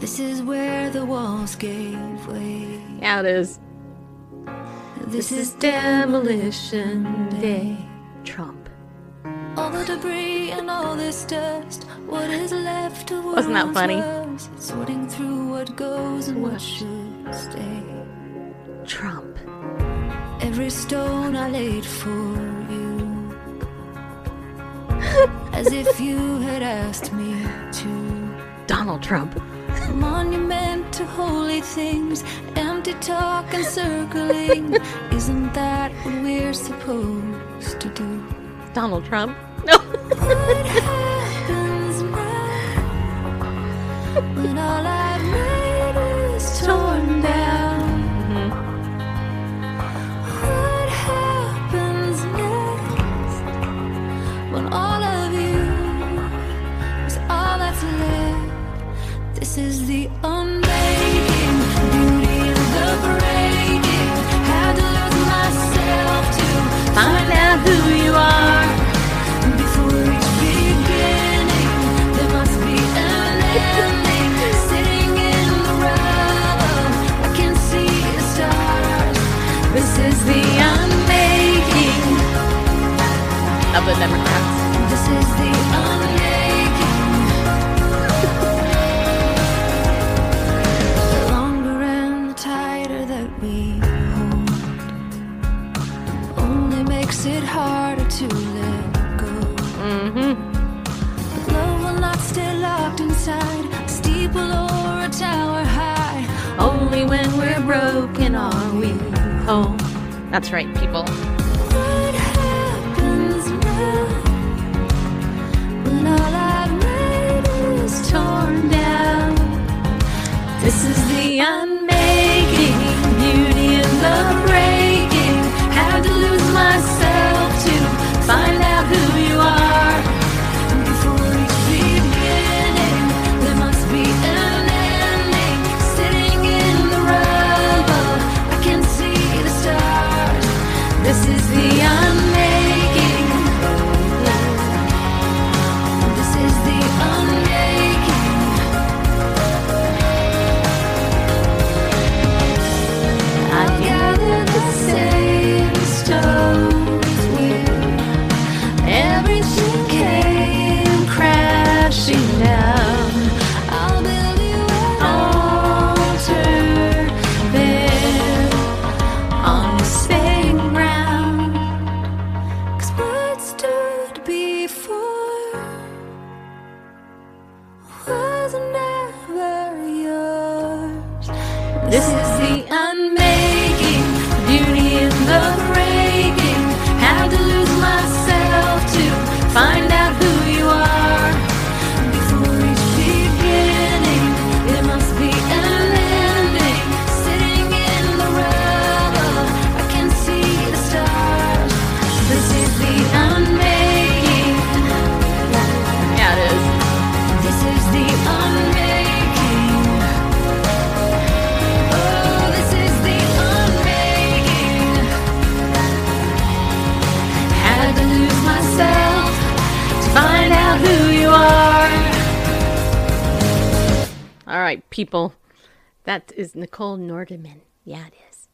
This is where the walls gave way. Yeah, it is. This is demolition day. Trump. All the debris and all this dust. What is left of what Wasn't that funny? was, Sorting through what goes and what should stay. Trump. Every stone I laid for you. As if you had asked me to. Donald Trump. Monument to holy things, empty talk and circling. Isn't that what we're supposed to do? Donald Trump. No. This is the beauty the breaking. Had to lose myself to find out who you are. Right, people. That is Nichole Nordeman. Yeah, it is.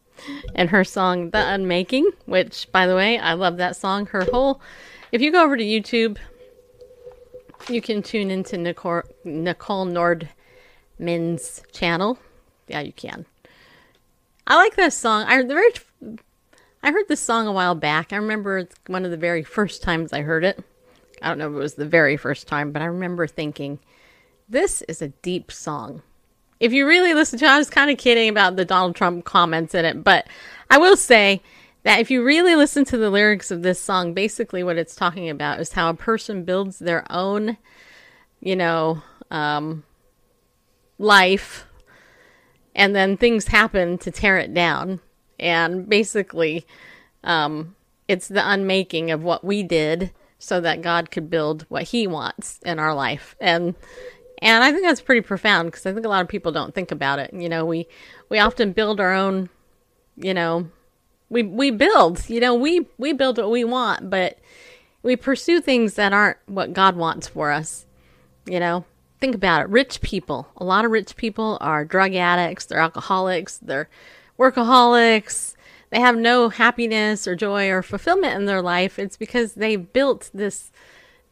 And her song, The Unmaking, which, by the way, I love that song. Her whole. If you go over to YouTube, you can tune into Nichole, Nichole Nordeman's channel. Yeah, you can. I like that song. I the very, I heard this song a while back. I remember it's one of the very first times I heard it. I don't know if it was the very first time, but I remember thinking, this is a deep song. If you really listen to I was kind of kidding about the Donald Trump comments in it, but I will say that if you really listen to the lyrics of this song, basically what it's talking about is how a person builds their own, you know, um, life and then things happen to tear it down. And basically, um, it's the unmaking of what we did so that God could build what He wants in our life. And and I think that's pretty profound because I think a lot of people don't think about it. You know, we we often build our own, you know, we we build, you know, we we build what we want, but we pursue things that aren't what God wants for us. You know, think about it. Rich people, a lot of rich people are drug addicts, they're alcoholics, they're workaholics. They have no happiness or joy or fulfillment in their life. It's because they built this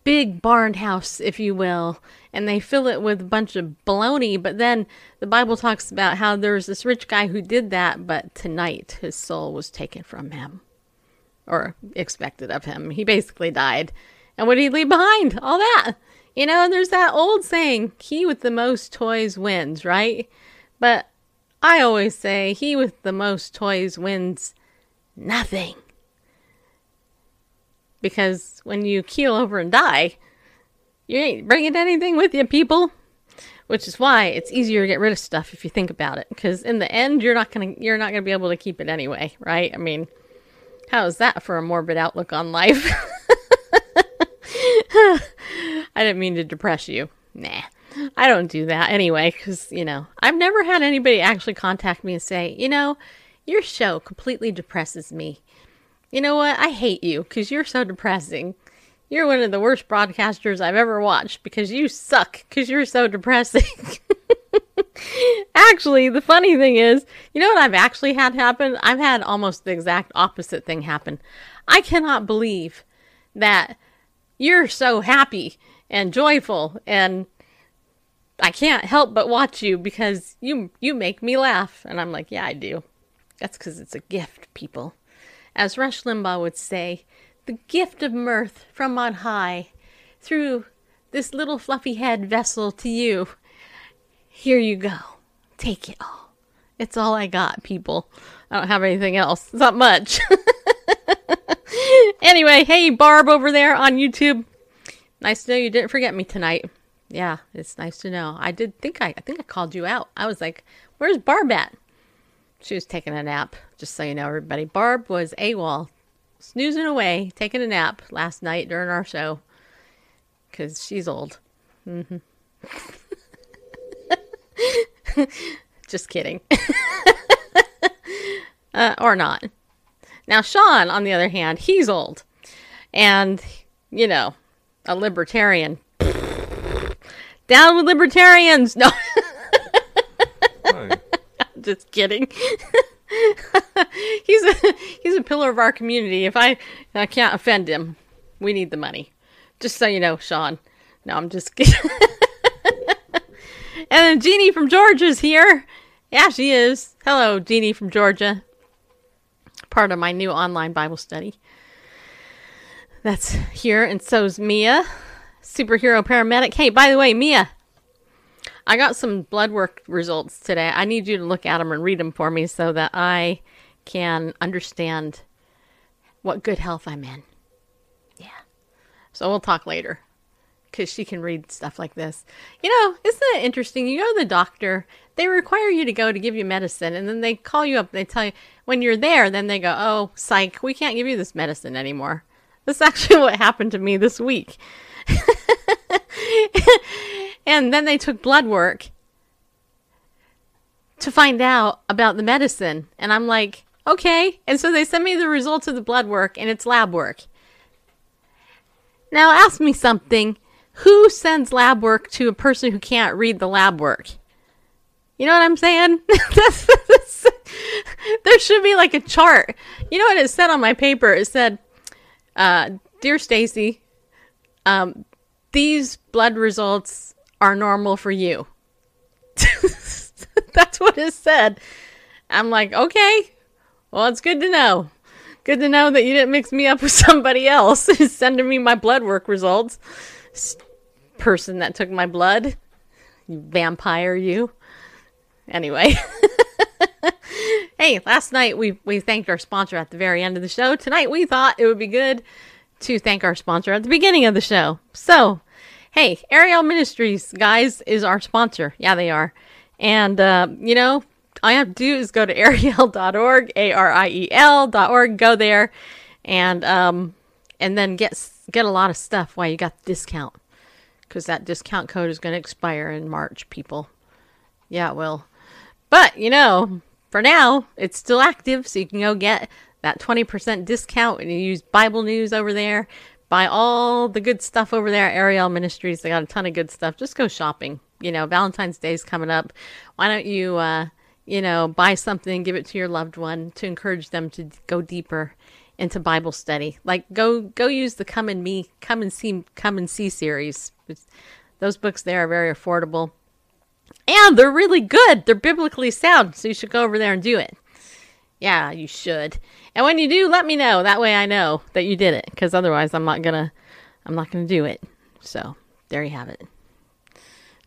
big barn house, if you will, and they fill it with a bunch of baloney. But then the Bible talks about how there's this rich guy who did that, but tonight his soul was taken from him or expected of him. He basically died. And what did he leave behind? All that. You know, and there's that old saying, he with the most toys wins, right? But I always say, he with the most toys wins nothing. Because when you keel over and die, you ain't bringing anything with you, people. Which is why it's easier to get rid of stuff if you think about it. Because in the end, you're not gonna you're not gonna be able to keep it anyway, right? I mean, how is that for a morbid outlook on life? I didn't mean to depress you. Nah, I don't do that anyway, because, you know, I've never had anybody actually contact me and say, you know, your show completely depresses me. You know what? I hate you because you're so depressing. You're one of the worst broadcasters I've ever watched because you suck because you're so depressing. actually, the funny thing is, you know what I've actually had happen? I've had almost the exact opposite thing happen. I cannot believe that you're so happy and joyful and I can't help but watch you because you you make me laugh and I'm like, yeah, I do. That's cuz it's a gift, people. As Rush Limbaugh would say, the gift of mirth from on high through this little fluffy head vessel to you. Here you go. Take it all. It's all I got, people. I don't have anything else. It's not much. anyway, hey Barb over there on YouTube. Nice to know you didn't forget me tonight. Yeah, it's nice to know. I did think I I think I called you out. I was like, "Where's Barb at?" She was taking a nap. Just so you know, everybody. Barb was AWOL, snoozing away, taking a nap last night during our show. Cause she's old. Mm-hmm. Just kidding. uh, or not. Now, Sean, on the other hand, he's old. And, you know, a libertarian. Down with libertarians! No. Just kidding. he's a he's a pillar of our community. If I I can't offend him, we need the money. Just so you know, Sean. No, I'm just kidding. and then Jeannie from Georgia's here. Yeah, she is. Hello, Jeannie from Georgia. Part of my new online Bible study. That's here, and so's Mia, superhero paramedic. Hey, by the way, Mia, I got some blood work results today. I need you to look at them and read them for me so that I can understand what good health I'm in. Yeah. So we'll talk later because she can read stuff like this. You know, isn't it interesting? You go to the doctor, they require you to go to give you medicine, and then they call you up. They tell you when you're there, then they go, "Oh, psych, we can't give you this medicine anymore." This is actually what happened to me this week. and then they took blood work to find out about the medicine. And I'm like, okay. And so they send me the results of the blood work, and it's lab work. Now, ask me something. Who sends lab work to a person who can't read the lab work? You know what I'm saying? that's, that's, there should be like a chart. You know what it said on my paper? It said, uh, "Dear Stacy, um, these blood results are normal for you." that's what it said. I'm like, okay, well, it's good to know. Good to know that you didn't mix me up with somebody else sending me my blood work results. Person that took my blood, you vampire, you. Anyway. hey, last night we, we thanked our sponsor at the very end of the show. Tonight we thought it would be good to thank our sponsor at the beginning of the show. So, hey, Ariel Ministries, guys, is our sponsor. Yeah, they are. And, uh, you know, all you have to do is go to ariel.org, A R I E L.org, go there, and, um, and then get, get a lot of stuff while you got the discount. Because that discount code is going to expire in March, people. Yeah, it will. But, you know, for now, it's still active, so you can go get that 20% discount and you use Bible News over there. Buy all the good stuff over there Ariel Ministries. They got a ton of good stuff. Just go shopping. You know, Valentine's Day's coming up. Why don't you, uh, you know, buy something, give it to your loved one to encourage them to go deeper into Bible study. Like go go use the Come and Me, Come and See, Come and See series. Those books there are very affordable. And they're really good. They're biblically sound, so you should go over there and do it. Yeah, you should. And when you do, let me know. That way I know that you did it because otherwise I'm not going to I'm not going to do it. So, there you have it.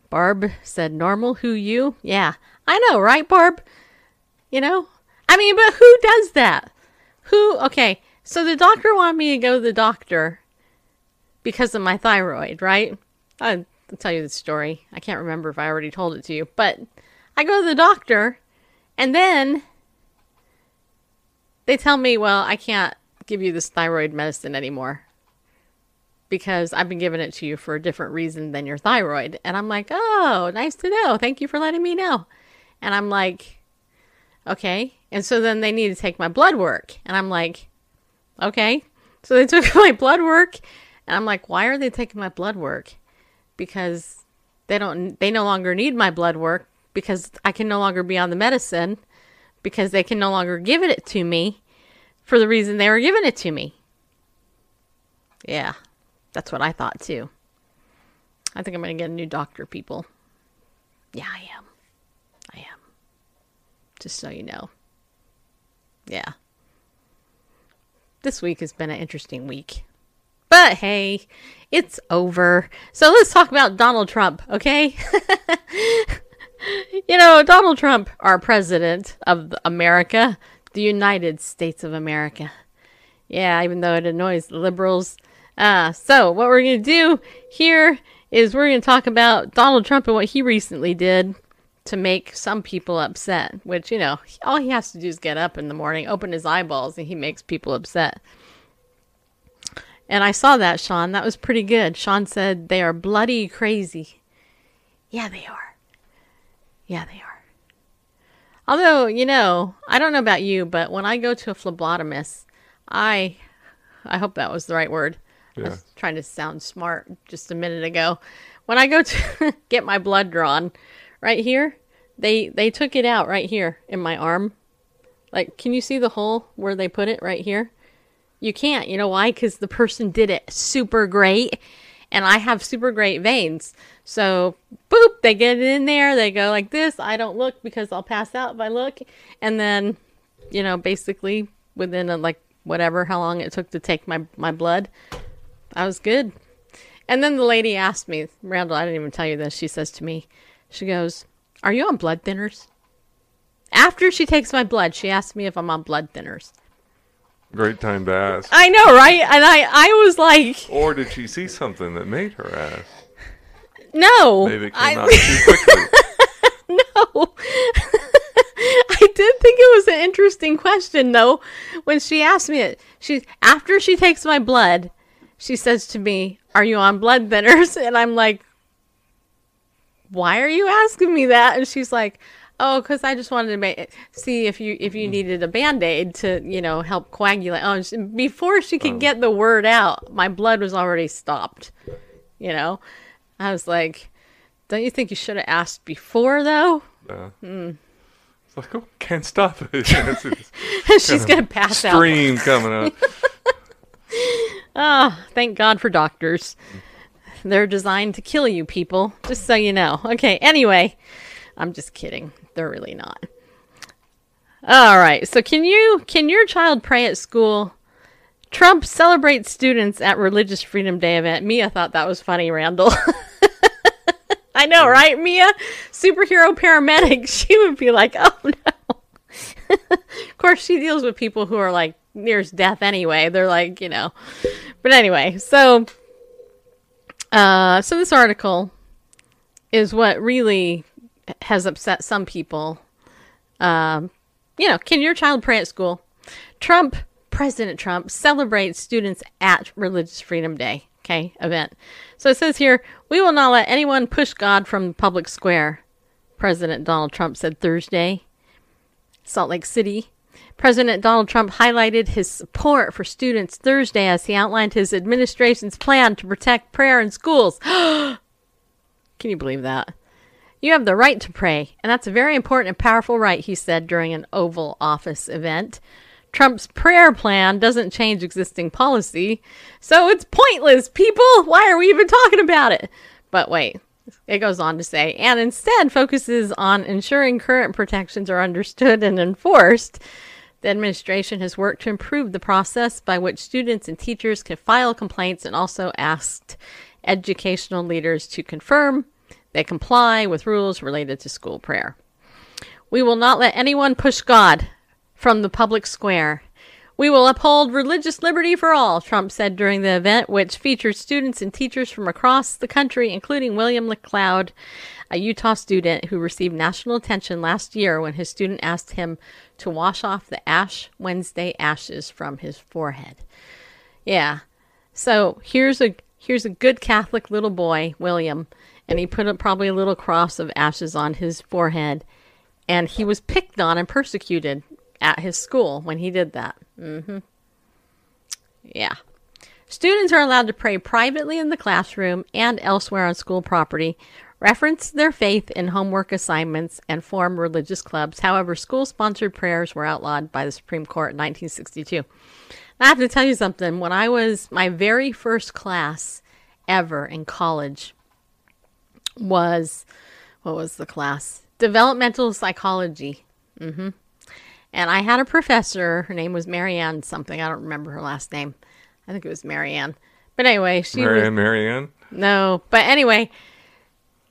Barb said normal who you? Yeah. I know, right, Barb? You know? I mean, but who does that? Who Okay, so the doctor wanted me to go to the doctor because of my thyroid, right? I'll tell you the story. I can't remember if I already told it to you, but I go to the doctor and then they tell me, well, I can't give you this thyroid medicine anymore because I've been giving it to you for a different reason than your thyroid. And I'm like, oh, nice to know. Thank you for letting me know. And I'm like, okay. And so then they need to take my blood work. And I'm like, okay. So they took my blood work. And I'm like, why are they taking my blood work? Because they don't, they no longer need my blood work because I can no longer be on the medicine because they can no longer give it to me for the reason they were giving it to me. Yeah, that's what I thought too. I think I'm going to get a new doctor, people. Yeah, I am. I am. Just so you know. Yeah. This week has been an interesting week. But hey, it's over. So let's talk about Donald Trump, okay? you know, Donald Trump, our president of America, the United States of America. Yeah, even though it annoys the liberals. Uh, so, what we're going to do here is we're going to talk about Donald Trump and what he recently did to make some people upset. Which, you know, all he has to do is get up in the morning, open his eyeballs, and he makes people upset. And I saw that, Sean. That was pretty good. Sean said they are bloody crazy. Yeah, they are. Yeah, they are. Although, you know, I don't know about you, but when I go to a phlebotomist, I I hope that was the right word. I was trying to sound smart just a minute ago. When I go to get my blood drawn, right here, they they took it out right here in my arm. Like, can you see the hole where they put it right here? You can't. You know why? Because the person did it super great, and I have super great veins. So, boop, they get it in there. They go like this. I don't look because I'll pass out if I look. And then, you know, basically within a, like whatever how long it took to take my my blood, I was good. And then the lady asked me, Randall, I didn't even tell you this. She says to me, she goes, "Are you on blood thinners?" After she takes my blood, she asks me if I'm on blood thinners. Great time to ask. I know, right? And I, I was like, Or did she see something that made her ask? no. Maybe it came out too quickly. no. I did think it was an interesting question, though. When she asked me it, she after she takes my blood, she says to me, "Are you on blood thinners?" And I'm like, "Why are you asking me that?" And she's like, "Oh, because I just wanted to make, see if you if you mm. needed a band aid to you know help coagulate." Oh, she, before she could oh. get the word out, my blood was already stopped. You know, I was like, "Don't you think you should have asked before, though?" Yeah. Hmm. It's like, oh, can't stop it. She's gonna pass out. stream coming out. Ah, thank God for doctors. Mm. They're designed to kill you, people. Just so you know. Okay. Anyway, I'm just kidding. They're really not. All right. So can you can your child pray at school? Trump celebrates students at Religious Freedom Day event. Mia thought that was funny, Randall. I know, right, Mia? Superhero paramedic. She would be like, "Oh no." of course, she deals with people who are like nearest death anyway. They're like, you know. But anyway, so uh so this article is what really has upset some people. Um, you know, can your child pray at school? Trump, President Trump, celebrates students at Religious Freedom Day, okay, event. So it says here, we will not let anyone push God from the public square, President Donald Trump said Thursday. Salt Lake City. President Donald Trump highlighted his support for students Thursday as he outlined his administration's plan to protect prayer in schools. Can you believe that? You have the right to pray, and that's a very important and powerful right, he said during an Oval Office event. Trump's prayer plan doesn't change existing policy, so it's pointless, people. Why are we even talking about it? But wait, it goes on to say, and instead focuses on ensuring current protections are understood and enforced. The administration has worked to improve the process by which students and teachers can file complaints and also asked educational leaders to confirm they comply with rules related to school prayer. We will not let anyone push God from the public square. We will uphold religious liberty for all, Trump said during the event, which featured students and teachers from across the country, including William LeCloud, a Utah student who received national attention last year when his student asked him to wash off the Ash Wednesday ashes from his forehead. Yeah. So here's a here's a good Catholic little boy, William, and he put a, probably a little cross of ashes on his forehead, and he was picked on and persecuted at his school when he did that. hmm Yeah. Students are allowed to pray privately in the classroom and elsewhere on school property, reference their faith in homework assignments, and form religious clubs. However, school sponsored prayers were outlawed by the Supreme Court in 1962. I have to tell you something. When I was my very first class ever in college was what was the class? Developmental psychology. hmm And I had a professor. Her name was Marianne something. I don't remember her last name. I think it was Marianne. But anyway, she was, Marianne, Marianne. no, but anyway,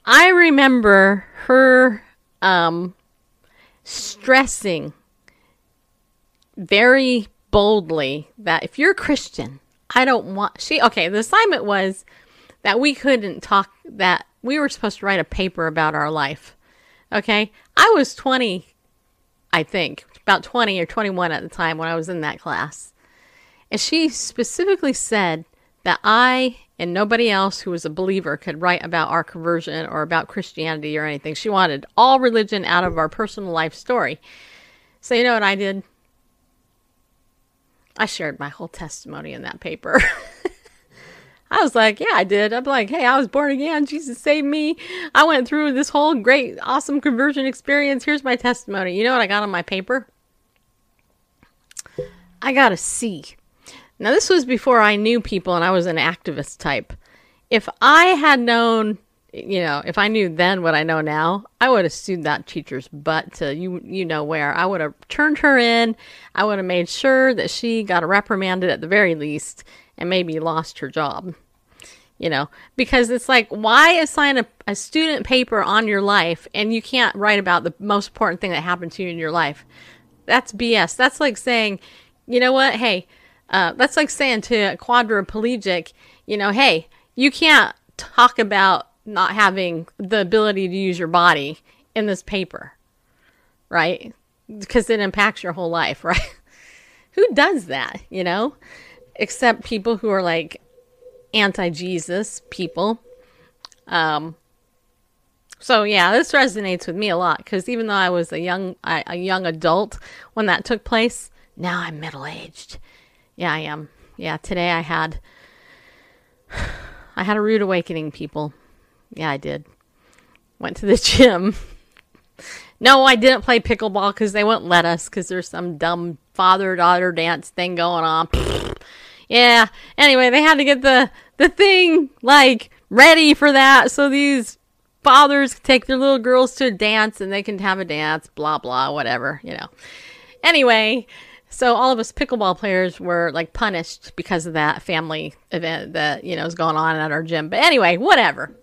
I remember her um, stressing very boldly that if you're a Christian, I don't want she okay, the assignment was that we couldn't talk that we were supposed to write a paper about our life. Okay? I was 20 I think, about 20 or 21 at the time when I was in that class. And she specifically said that I and nobody else who was a believer could write about our conversion or about Christianity or anything. She wanted all religion out of our personal life story. So, you know what I did? I shared my whole testimony in that paper. I was like, yeah, I did. I'm like, hey, I was born again. Jesus saved me. I went through this whole great, awesome conversion experience. Here's my testimony. You know what I got on my paper? I got a C. Now, this was before I knew people and I was an activist type. If I had known, you know, if I knew then what I know now, I would have sued that teacher's butt to you, you know where. I would have turned her in. I would have made sure that she got reprimanded at the very least and maybe lost her job. You know, because it's like, why assign a, a student paper on your life and you can't write about the most important thing that happened to you in your life? That's BS. That's like saying, you know what? Hey, uh, that's like saying to a quadriplegic, you know, hey, you can't talk about not having the ability to use your body in this paper, right? Because it impacts your whole life, right? Who does that, you know? Except people who are like anti Jesus people. Um, so yeah, this resonates with me a lot because even though I was a young a, a young adult when that took place, now I'm middle aged. Yeah, I am. Yeah, today I had I had a rude awakening, people. Yeah, I did. Went to the gym. No, I didn't play pickleball because they wouldn't let us because there's some dumb father daughter dance thing going on. yeah. Anyway, they had to get the the thing like ready for that so these fathers take their little girls to a dance and they can have a dance. Blah blah, whatever. You know. Anyway, so all of us pickleball players were like punished because of that family event that you know is going on at our gym. But anyway, whatever.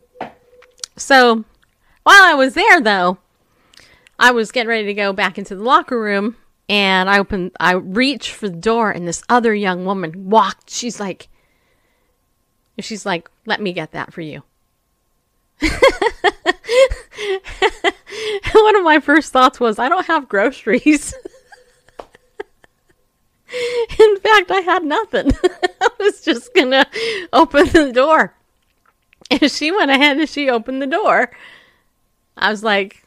So while I was there, though, I was getting ready to go back into the locker room, and I opened, I reached for the door, and this other young woman walked. She's like, she's like, let me get that for you. One of my first thoughts was, I don't have groceries. In fact, I had nothing. I was just gonna open the door. And she went ahead and she opened the door. I was like,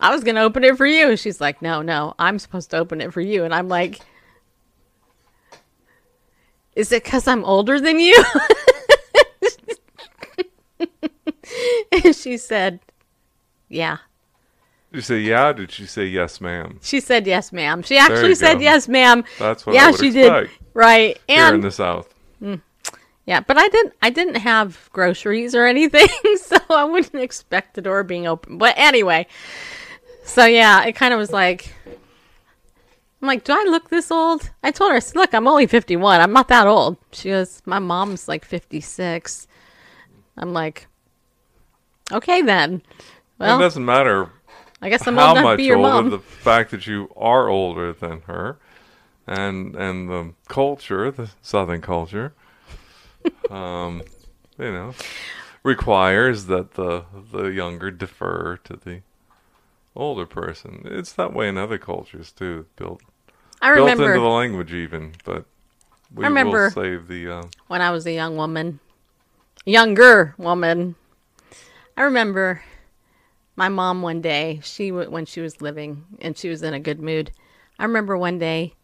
I was gonna open it for you. And she's like, No, no, I'm supposed to open it for you. And I'm like, Is it because I'm older than you? and she said, Yeah. Did you say yeah? Or did she say yes, ma'am? She said yes, ma'am. She actually said go. yes, ma'am. That's what yeah, she did. Right. here in the South. Mm. yeah, but I didn't I didn't have groceries or anything, so I wouldn't expect the door being open. But anyway. So yeah, it kind of was like I'm like, "Do I look this old?" I told her, I said, "Look, I'm only 51. I'm not that old." She goes, "My mom's like 56." I'm like, "Okay then." Well, it doesn't matter I guess I'm how old enough to much be your older. mom. The fact that you are older than her, and and the culture, the Southern culture, um, you know, requires that the the younger defer to the older person. It's that way in other cultures too. Built I built remember into the language even, but we I remember- will save the. Uh, when I was a young woman, younger woman. I remember my mom one day. She when she was living and she was in a good mood. I remember one day,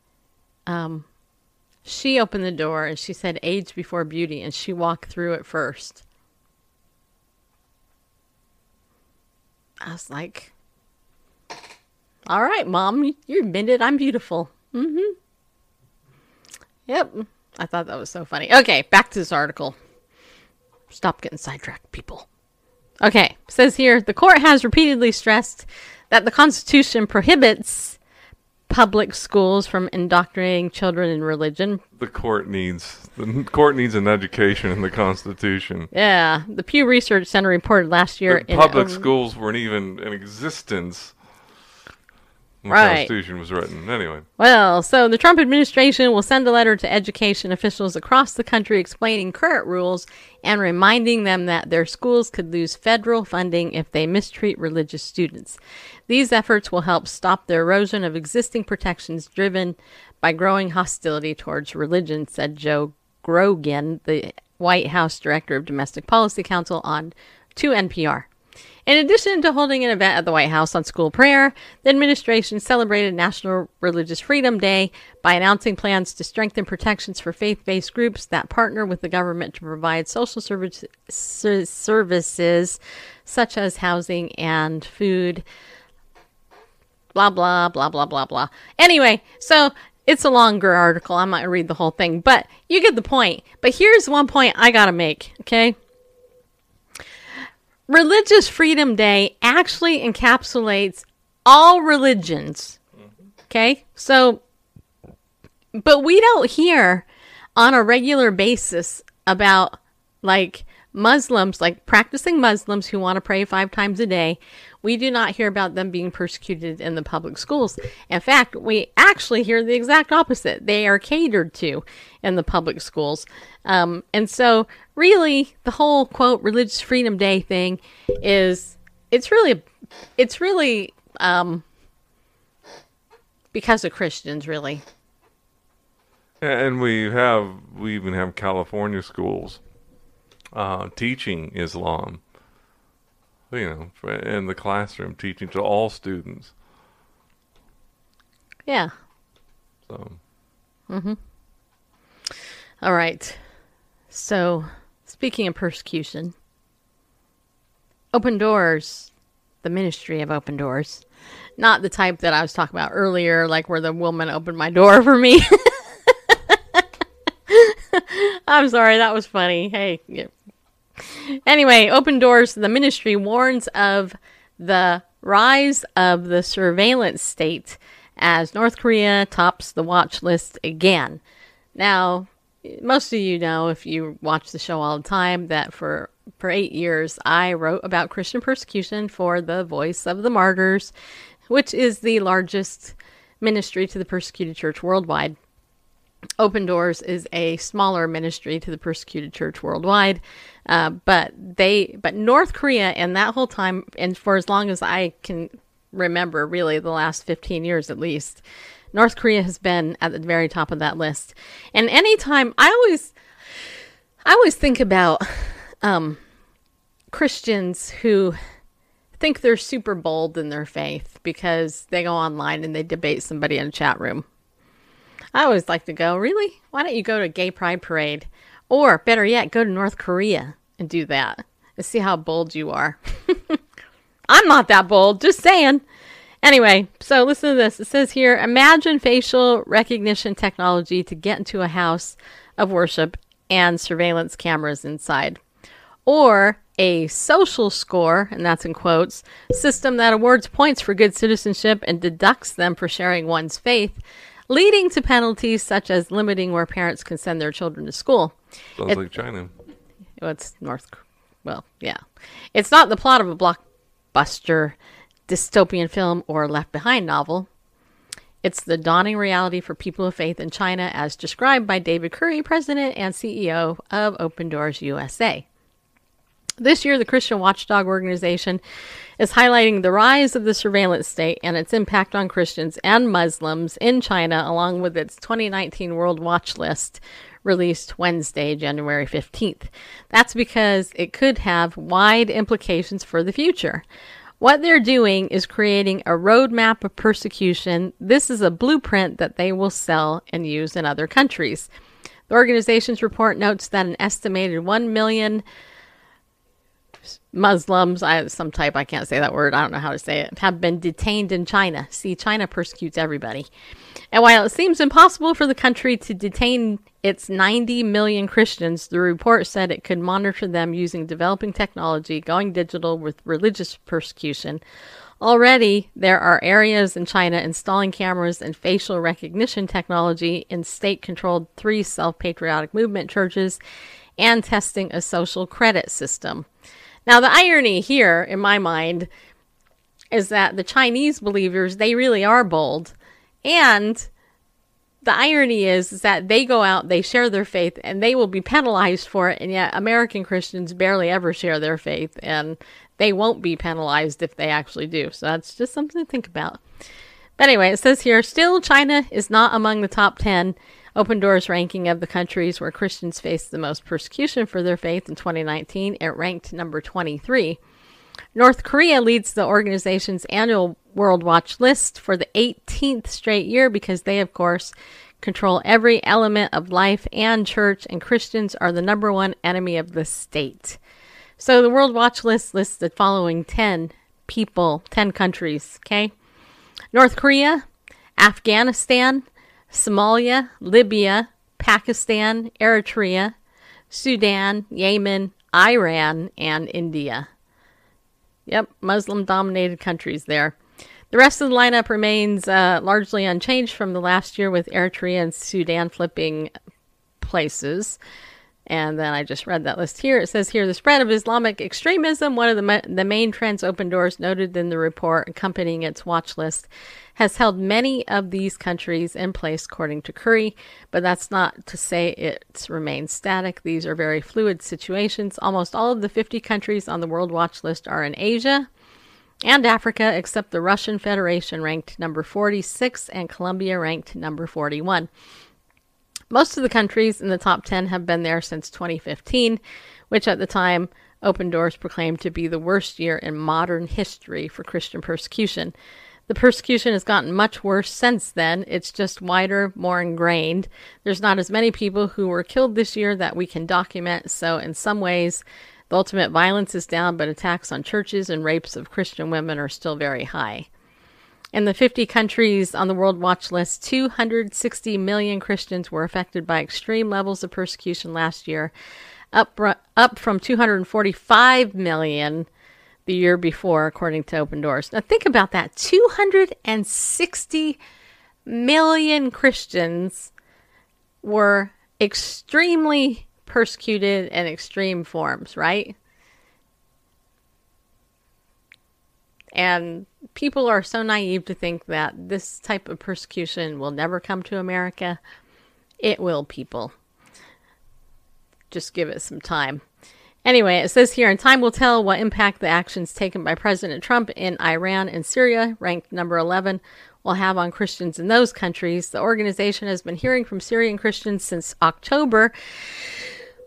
um, she opened the door and she said "age before beauty," and she walked through it first. I was like, "All right, mom, you- you admitted I'm beautiful." Mm-hmm. Yep. I thought that was so funny. Okay, back to this article. Stop getting sidetracked, people. Okay, says here the court has repeatedly stressed that the Constitution prohibits public schools from indoctrinating children in religion. the court needs the court needs an education in the Constitution. Yeah, the Pew Research Center reported last year The in public schools weren't even in existence when Right. Constitution was written. Anyway, Well, so the Trump administration will send a letter to education officials across the country explaining current rules and reminding them that their schools could lose federal funding if they mistreat religious students. These efforts will help stop the erosion of existing protections driven by growing hostility towards religion, said Joe Grogan, the White House Director of Domestic Policy Council, on to NPR. In addition to holding an event at the White House on school prayer, the administration celebrated National Religious Freedom Day by announcing plans to strengthen protections for faith based groups that partner with the government to provide social service, ser- services such as housing and food. Blah, blah, blah, blah, blah, blah. Anyway, so it's a longer article. Going to read the whole thing, but you get the point. But here's one point I got to make, okay? Religious Freedom Day actually encapsulates all religions. Okay? So, but we don't hear on a regular basis about like Muslims, like practicing Muslims who want to pray five times a day. We do not hear about them being persecuted in the public schools. In fact, we actually hear the exact opposite. They are catered to in the public schools. Um, and so, really, the whole quote Religious Freedom Day thing is it's really, it's really um, because of Christians, really. and we have we even have California schools uh, teaching Islam. You know, in the classroom, teaching to all students. Yeah. So Mhm. All right. So, speaking of persecution, Open Doors, the ministry of Open Doors, not the type that I was talking about earlier, like where the woman opened my door for me. I'm sorry, that was funny. Hey. Anyway, Open Doors, the ministry warns of the rise of the surveillance state as North Korea tops the watch list again. Now, most of you know if you watch the show all the time that for for 8 years I wrote about Christian persecution for the Voice of the Martyrs, which is the largest ministry to the persecuted church worldwide. Open Doors is a smaller ministry to the persecuted church worldwide, uh, but they, but North Korea, and that whole time, and for as long as I can remember, really the last fifteen years at least, North Korea has been at the very top of that list. And anytime, I always, I always think about um, Christians who think they're super bold in their faith because they go online and they debate somebody in a chat room. I always like to go, really? Why don't you go to a gay pride parade? Or better yet, go to North Korea and do that and see how bold you are. I'm not that bold, just saying. Anyway, so listen to this. It says here imagine facial recognition technology to get into a house of worship and surveillance cameras inside. Or a social score, and that's in quotes, system that awards points for good citizenship and deducts them for sharing one's faith, leading to penalties such as limiting where parents can send their children to school. Sounds It- like China. Well, it's North. Well, yeah. It's not the plot of a blockbuster dystopian film or Left Behind novel. It's the dawning reality for people of faith in China, as described by David Curry, president and CEO of Open Doors USA. This year, the Christian Watchdog organization is highlighting the rise of the surveillance state and its impact on Christians and Muslims in China, along with its 2019 World Watch List released Wednesday, January 15th. That's because it could have wide implications for the future. What they're doing is creating a roadmap of persecution. This is a blueprint that they will sell and use in other countries. The organization's report notes that an estimated 1 million Muslims, I, some type, I can't say that word, I don't know how to say it, have been detained in China. See, China persecutes everybody. And while it seems impossible for the country to detain its 90 million Christians, the report said it could monitor them using developing technology, going digital with religious persecution. Already, there are areas in China installing cameras and facial recognition technology in state controlled three self patriotic movement churches and testing a social credit system. Now, the irony here, in my mind, is that the Chinese believers, they really are bold. And the irony is, is that they go out, they share their faith, and they will be penalized for it. And yet, American Christians barely ever share their faith, and they won't be penalized if they actually do. So that's just something to think about. But anyway, it says here still, China is not among the top 10 Open Doors ranking of the countries where Christians face the most persecution for their faith in 2019. It ranked number 23. North Korea leads the organization's annual World Watch list for the 18th straight year because they, of course, control every element of life and church, and Christians are the number one enemy of the state. So the World Watch list lists the following 10 people, 10 countries, okay? North Korea, Afghanistan, Somalia, Libya, Pakistan, Eritrea, Sudan, Yemen, Iran, and India. Yep, Muslim dominated countries there. The rest of the lineup remains uh, largely unchanged from the last year, with Eritrea and Sudan flipping places. And then I just read that list here. It says here the spread of Islamic extremism, one of the, ma- the main trends Open Doors noted in the report accompanying its watch list, has held many of these countries in place, according to Curry. But that's not to say it's remained static. These are very fluid situations. Almost all of the 50 countries on the World Watch list are in Asia and Africa, except the Russian Federation ranked number 46 and Colombia ranked number 41. Most of the countries in the top 10 have been there since 2015, which at the time Open Doors proclaimed to be the worst year in modern history for Christian persecution. The persecution has gotten much worse since then. It's just wider, more ingrained. There's not as many people who were killed this year that we can document, so in some ways, the ultimate violence is down, but attacks on churches and rapes of Christian women are still very high. In the 50 countries on the World Watch list, 260 million Christians were affected by extreme levels of persecution last year, up, up from 245 million the year before, according to Open Doors. Now, think about that 260 million Christians were extremely persecuted in extreme forms, right? And people are so naive to think that this type of persecution will never come to America. It will, people. Just give it some time. Anyway, it says here, and time will tell what impact the actions taken by President Trump in Iran and Syria, ranked number 11, will have on Christians in those countries. The organization has been hearing from Syrian Christians since October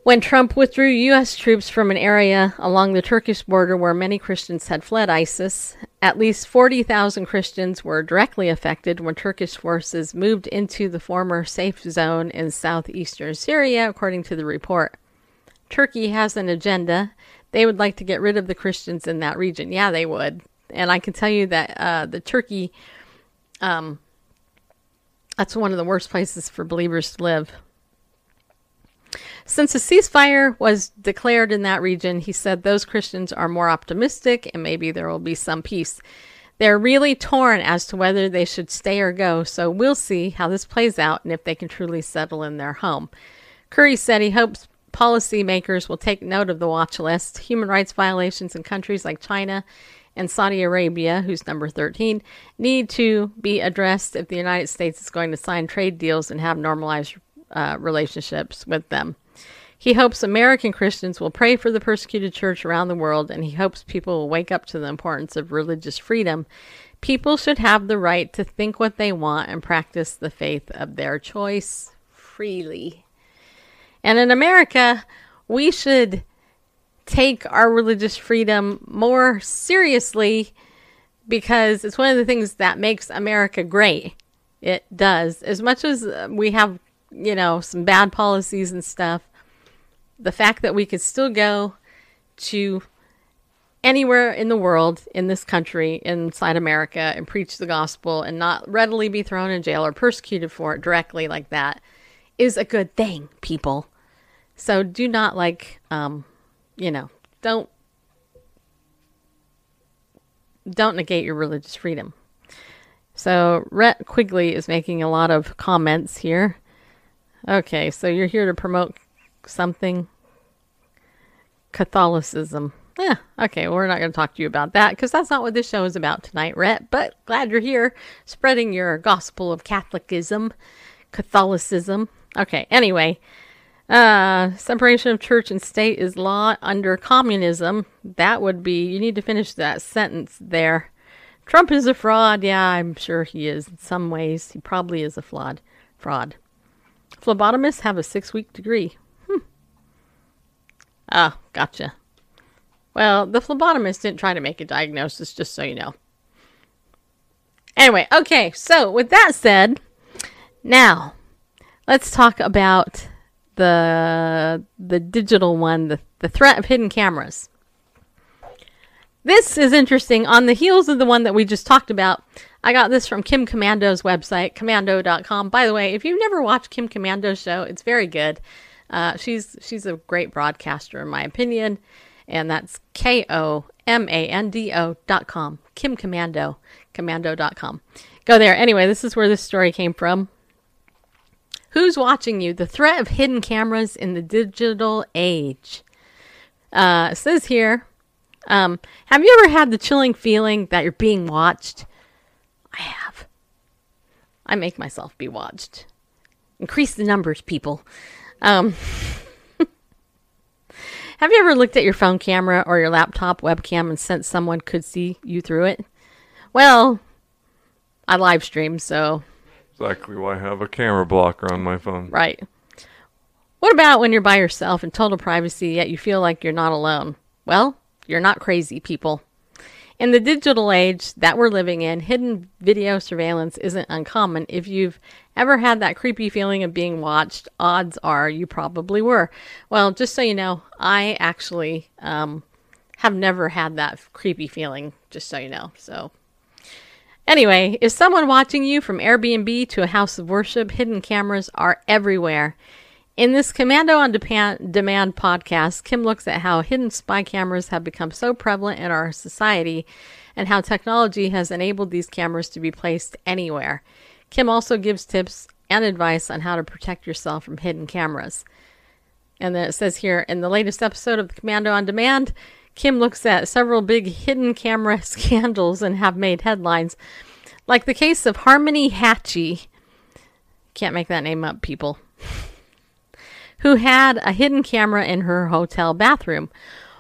when Trump withdrew U.S. troops from an area along the Turkish border where many Christians had fled ISIS. At least 40,000 Christians were directly affected when Turkish forces moved into the former safe zone in southeastern Syria, according to the report. Turkey has an agenda. They would like to get rid of the Christians in that region. Yeah, they would. And I can tell you that uh, the Turkey, um, that's one of the worst places for believers to live. Since a ceasefire was declared in that region, he said those Christians are more optimistic and maybe there will be some peace. They're really torn as to whether they should stay or go, so we'll see how this plays out and if they can truly settle in their home. Curry said he hopes policymakers will take note of the watch list. Human rights violations in countries like China and Saudi Arabia, who's number 13, need to be addressed if the United States is going to sign trade deals and have normalized uh, relationships with them. He hopes American Christians will pray for the persecuted church around the world, and he hopes people will wake up to the importance of religious freedom. People should have the right to think what they want and practice the faith of their choice freely. And in America, we should take our religious freedom more seriously because it's one of the things that makes America great. It does. As much as we have, you know, some bad policies and stuff, the fact that we could still go to anywhere in the world, in this country, inside America, and preach the gospel and not readily be thrown in jail or persecuted for it directly like that is a good thing, people. So do not like, um, you know, don't don't negate your religious freedom. So Rhett Quigley is making a lot of comments here. Okay, so you're here to promote something Catholicism. Yeah, okay, well, we're not going to talk to you about that because that's not what this show is about tonight, Rhett. But glad you're here spreading your gospel of Catholicism, Catholicism. Okay, anyway, uh, separation of church and state is law under communism. That would be, you need to finish that sentence there. Trump is a fraud. Yeah, I'm sure he is in some ways. He probably is a fraud. Fraud. Phlebotomists have a six week degree. Ah, gotcha. Well, the phlebotomist didn't try to make a diagnosis, just so you know. Anyway, okay, so with that said, now let's talk about the the digital one, the, the threat of hidden cameras. This is interesting. On the heels of the one that we just talked about, I got this from Kim Komando's website, komando.com. By the way, if you've never watched Kim Komando's show, it's very good. Uh, she's she's a great broadcaster in my opinion, and that's K O M A N D O dot com. Kim Komando, Komando dot com. Go there. Anyway, this is where this story came from. Who's watching you? The threat of hidden cameras in the digital age. Uh, it says here, um, have you ever had the chilling feeling that you're being watched? I have. I make myself be watched. Increase the numbers, people. Um, have you ever looked at your phone camera or your laptop webcam and sensed someone could see you through it? Well, I live stream, so. Exactly why I have a camera blocker on my phone. Right. What about when you're by yourself in total privacy, yet you feel like you're not alone? Well, you're not crazy, people. In the digital age that we're living in, hidden video surveillance isn't uncommon. If you've ever had that creepy feeling of being watched, odds are you probably were. Well, just so you know, I actually um, have never had that creepy feeling, just so you know. So, anyway, is someone watching you from Airbnb to a house of worship? Hidden cameras are everywhere. In this Komando on Demand podcast, Kim looks at how hidden spy cameras have become so prevalent in our society and how technology has enabled these cameras to be placed anywhere. Kim also gives tips and advice on how to protect yourself from hidden cameras. And then it says here in the latest episode of the Komando on Demand, Kim looks at several big hidden camera scandals and have made headlines, like the case of Harmony Hatchie. Can't make that name up, people. who had a hidden camera in her hotel bathroom.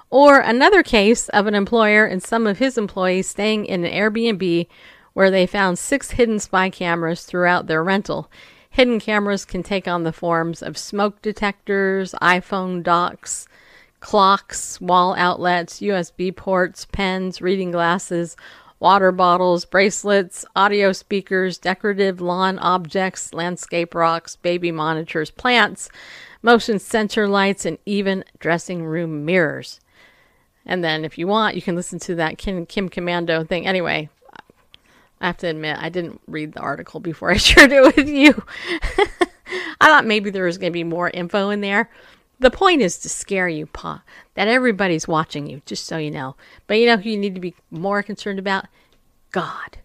Or another case of an employer and some of his employees staying in an Airbnb where they found six hidden spy cameras throughout their rental. Hidden cameras can take on the forms of smoke detectors, iPhone docks, clocks, wall outlets, USB ports, pens, reading glasses, water bottles, bracelets, audio speakers, decorative lawn objects, landscape rocks, baby monitors, plants, motion sensor lights, and even dressing room mirrors. And then, if you want, you can listen to that Kim, Kim Komando thing. Anyway, I have to admit, I didn't read the article before I shared it with you. I thought maybe there was going to be more info in there. The point is to scare you, Pa, that everybody's watching you, just so you know. But you know who you need to be more concerned about? God.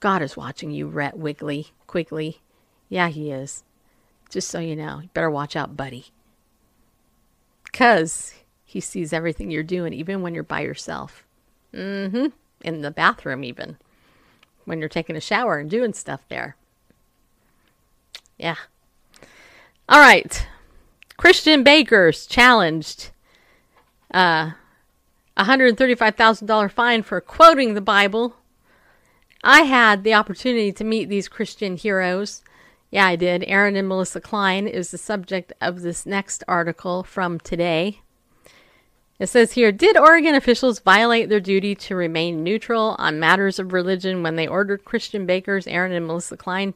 God is watching you, Rhett Wiggly, Quigley. Yeah, he is. Just so you know. You better watch out, buddy. Because he sees everything you're doing, even when you're by yourself. Mm hmm. In the bathroom, even. When you're taking a shower and doing stuff there. Yeah. All right. Christian bakers challenged uh, $135,000 fine for quoting the Bible. I had the opportunity to meet these Christian heroes. Yeah, I did. Aaron and Melissa Klein is the subject of this next article from today. It says here Did Oregon officials violate their duty to remain neutral on matters of religion when they ordered Christian bakers Aaron and Melissa Klein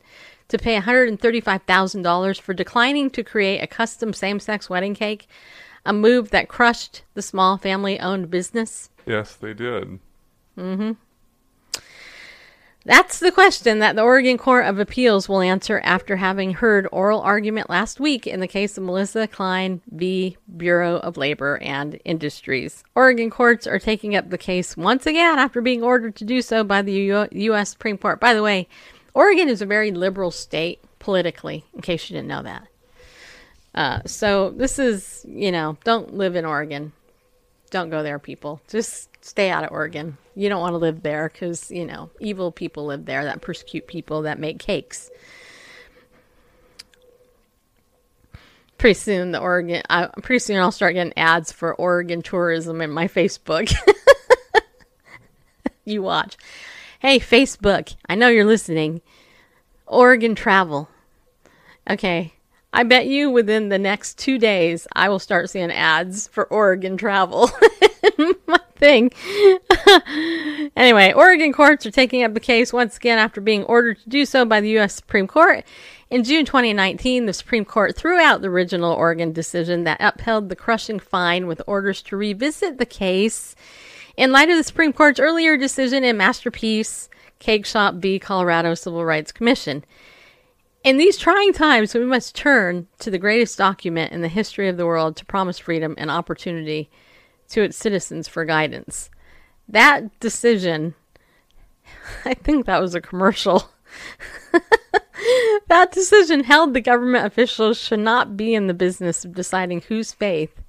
to pay $135,000 for declining to create a custom same sex wedding cake, a move that crushed the small family owned business? Yes, they did. Mm-hmm. That's the question that the Oregon Court of Appeals will answer after having heard oral argument last week in the case of Melissa Klein v. Bureau of Labor and Industries. Oregon courts are taking up the case once again after being ordered to do so by the U- U.S. Supreme Court. By the way, Oregon is a very liberal state politically, in case you didn't know that. Uh, so this is, you know, don't live in Oregon. Don't go there, people. Just stay out of Oregon. You don't want to live there because, you know, evil people live there that persecute people that make cakes. Pretty soon, the Oregon, I, pretty soon I'll start getting ads for Oregon tourism in my Facebook. you watch. Hey, Facebook, I know you're listening. Oregon travel. Okay. I bet you within the next two days, I will start seeing ads for Oregon travel. My thing. anyway, Oregon courts are taking up the case once again after being ordered to do so by the U.S. Supreme Court. In June 2019, the Supreme Court threw out the original Oregon decision that upheld the crushing fine with orders to revisit the case in light of the Supreme Court's earlier decision in Masterpiece Cakeshop v. Colorado Civil Rights Commission. In these trying times, we must turn to the greatest document in the history of the world to promise freedom and opportunity to its citizens for guidance. That decision, I think that was a commercial. that decision held the government officials should not be in the business of deciding whose faith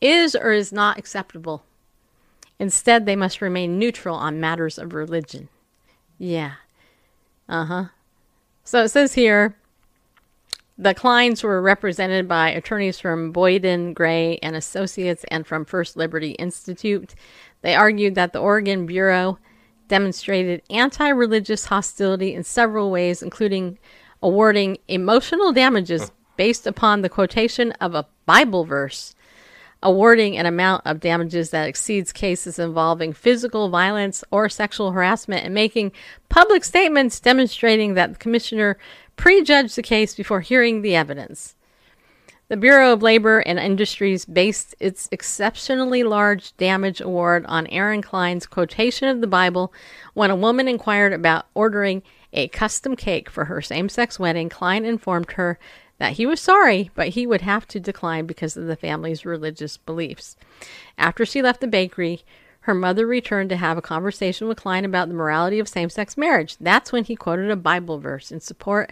is or is not acceptable. Instead, they must remain neutral on matters of religion. Yeah. Uh huh. So it says here the Kleins were represented by attorneys from Boyden, Gray, and Associates and from First Liberty Institute. They argued that the Oregon Bureau demonstrated anti religious hostility in several ways, including awarding emotional damages based upon the quotation of a Bible verse, awarding an amount of damages that exceeds cases involving physical violence or sexual harassment, and making public statements demonstrating that the commissioner prejudged the case before hearing the evidence. The Bureau of Labor and Industries based its exceptionally large damage award on Aaron Klein's quotation of the Bible when a woman inquired about ordering a custom cake for her same sex wedding. Klein informed her that he was sorry, but he would have to decline because of the family's religious beliefs. After she left the bakery, her mother returned to have a conversation with Klein about the morality of same sex marriage. That's when he quoted a Bible verse in support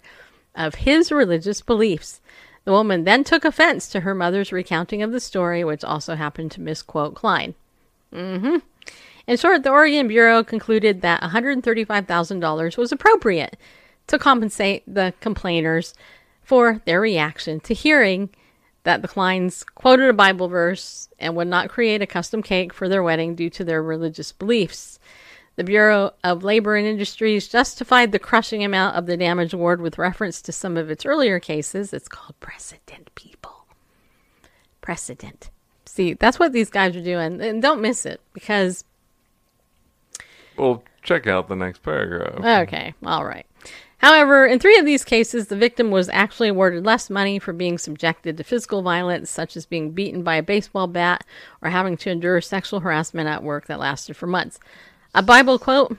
of his religious beliefs. The woman then took offense to her mother's recounting of the story, which also happened to misquote Klein. Mm-hmm. In short, the Oregon Bureau concluded that $135,000 was appropriate to compensate the complainers for their reaction to hearing that the Kleins quoted a Bible verse and would not create a custom cake for their wedding due to their religious beliefs. The Bureau of Labor and Industries justified the crushing amount of the damage award with reference to some of its earlier cases. It's called precedent, people. Precedent. See, that's what these guys are doing. And don't miss it because Well, check out the next paragraph. Okay, all right. However, in three of these cases, the victim was actually awarded less money for being subjected to physical violence, such as being beaten by a baseball bat or having to endure sexual harassment at work that lasted for months. A Bible quote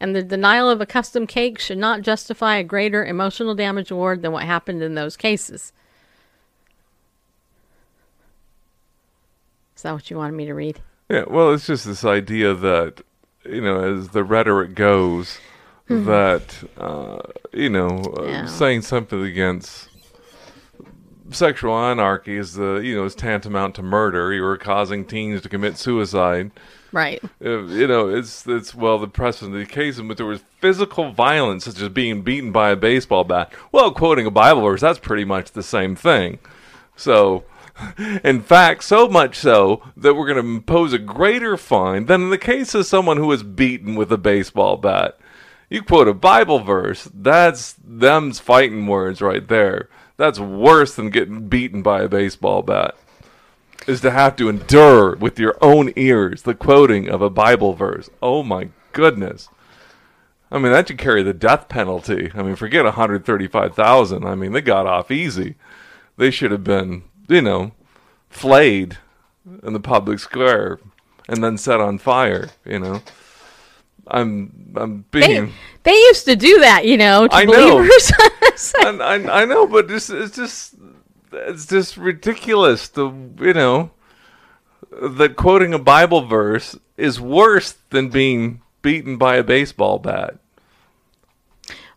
and the denial of a custom cake should not justify a greater emotional damage award than what happened in those cases. Is that what you wanted me to read? Yeah, well, it's just this idea that, you know, as the rhetoric goes, that, uh, you know, uh, Yeah. saying something against sexual anarchy is the, you know, is tantamount to murder. You were causing teens to commit suicide. Right. Uh, you know, it's it's well the precedent of the case in which there was physical violence, such as being beaten by a baseball bat. Well, quoting a Bible verse, that's pretty much the same thing. So, in fact, so much so that we're going to impose a greater fine than in the case of someone who was beaten with a baseball bat. You quote a Bible verse, that's them's fighting words right there. That's worse than getting beaten by a baseball bat is to have to endure with your own ears the quoting of a Bible verse. Oh my goodness. I mean, that should carry the death penalty. I mean, forget 135,000. I mean, they got off easy. They should have been, you know, flayed in the public square and then set on fire, you know. I'm I'm They, being they used to do that, you know, to I know. believers. I, I, I know, but it's, it's just it's just ridiculous. The you know that quoting a Bible verse is worse than being beaten by a baseball bat.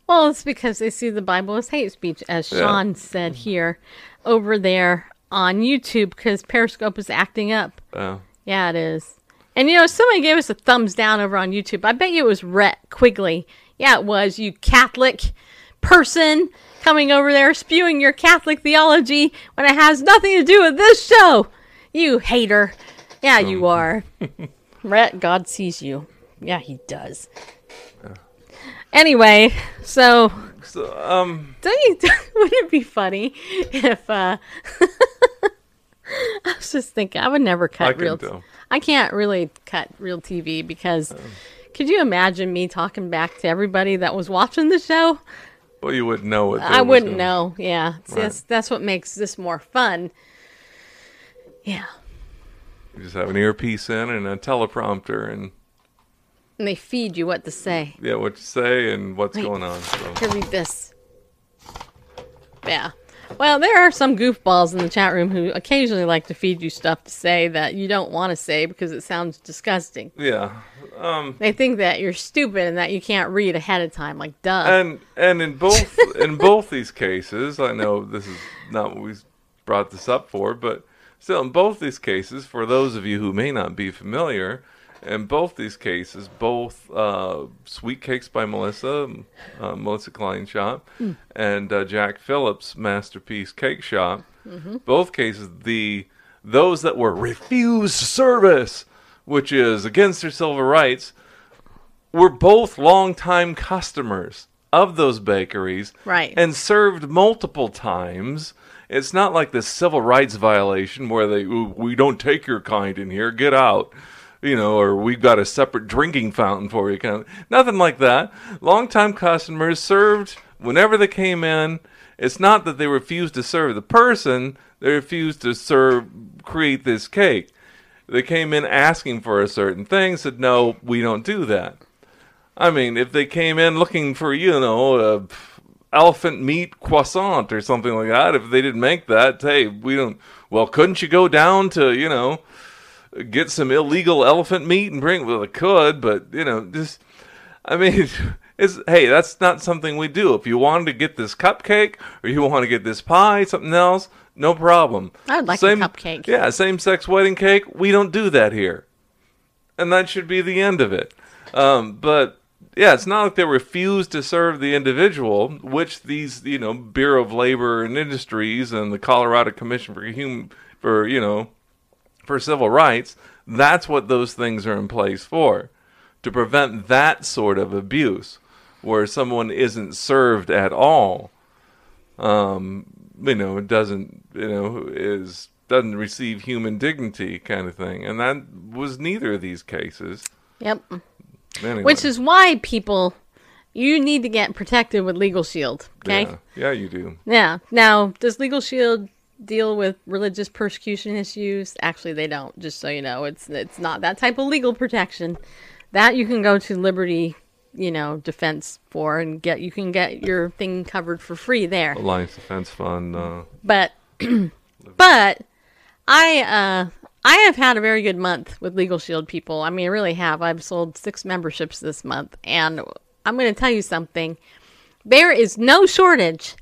Well, it's because they see the Bible as hate speech, as Yeah. Sean said here over there on YouTube, because Periscope is acting up. Uh, Yeah, it is. And you know, somebody gave us a thumbs down over on YouTube. I bet you it was Rhett Quigley. Yeah, it was, you Catholic person coming over there spewing your Catholic theology when it has nothing to do with this show. You hater. Yeah, you are. Rhett, God sees you. Yeah, he does. Anyway, so so um, don't you wouldn't it be funny if uh I was just thinking I would never cut I can real tell. I can't really cut real TV because could you imagine me talking back to everybody that was watching the show? well, you wouldn't know what. I wouldn't gonna- know. Yeah. Right. that's that's what makes this more fun. Yeah. You just have an earpiece in and a teleprompter, and And they feed you what to say. yeah, what you say and what's Wait. going on. So. Here, read this. Yeah. Well, there are some goofballs in the chat room who occasionally like to feed you stuff to say that you don't want to say because it sounds disgusting. Yeah, um, They think that you're stupid and that you can't read ahead of time. Like, duh. and and in both in both these cases, I know this is not what we brought this up for, but still, in both these cases, for those of you who may not be familiar, in both these cases, both uh, Sweet Cakes by Melissa, uh, Melissa Klein Shop, and uh, Jack Phillips Masterpiece Cakeshop, both cases the those that were refused service, which is against their civil rights, were both longtime customers of those bakeries Right. and served multiple times. It's not like this civil rights violation where they we don't take your kind in here, get out. You know, or we've got a separate drinking fountain for you. Kind of, nothing like that. Longtime customers served whenever they came in. It's not that they refused to serve the person; they refused to serve, create this cake. They came in asking for a certain thing, said, "No, we don't do that." I mean, if they came in looking for, you know, a elephant meat croissant or something like that, if they didn't make that, hey, we don't. Well, couldn't you go down to, you know, get some illegal elephant meat and bring? Well, it could, but you know, just. I mean, it's hey, that's not something we do. If you wanted to get this cupcake or you want to get this pie, something else, no problem. I would like a cupcake. Yeah, same sex wedding cake. We don't do that here and that should be the end of it. Um, but yeah, it's not like they refuse to serve the individual, which these you know Bureau of Labor and Industries and the Colorado Commission for Human for you know for Civil Rights. That's what those things are in place for, to prevent that sort of abuse, where someone isn't served at all. Um, you know, doesn't you know is doesn't receive human dignity kind of thing, and that was neither of these cases. Yep. Anyway. Which is why people, you need to get protected with Legal Shield. Okay. yeah, yeah, you do. Yeah. Now, does Legal Shield deal with religious persecution issues? Actually, they don't. Just so you know, it's it's not that type of legal protection. That you can go to Liberty, you know, Defense for and get you can get your thing covered for free there. Alliance Defense Fund. Uh, But but I uh I have had a very good month with Legal Shield people. I mean, I really have. I've sold six memberships this month, and I'm going to tell you something. There is no shortage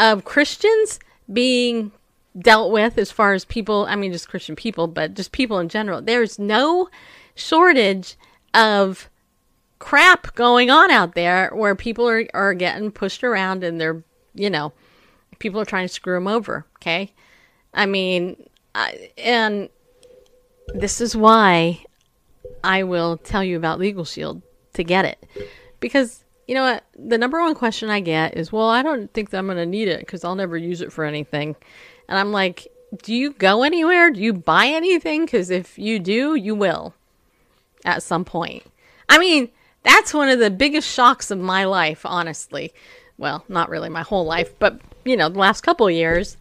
of Christians being dealt with as far as people, I mean, just Christian people, but just people in general. There's no shortage of crap going on out there where people are, are getting pushed around and they're, you know, people are trying to screw them over. Okay. I mean, I, and this is why I will tell you about Legal Shield to get it. Because, you know what? The number one question I get is, well, I don't think that I'm going to need it because I'll never use it for anything. And I'm like, do you go anywhere? Do you buy anything? Because if you do, you will at some point. I mean, that's one of the biggest shocks of my life, honestly. Well, not really my whole life, but, you know, the last couple years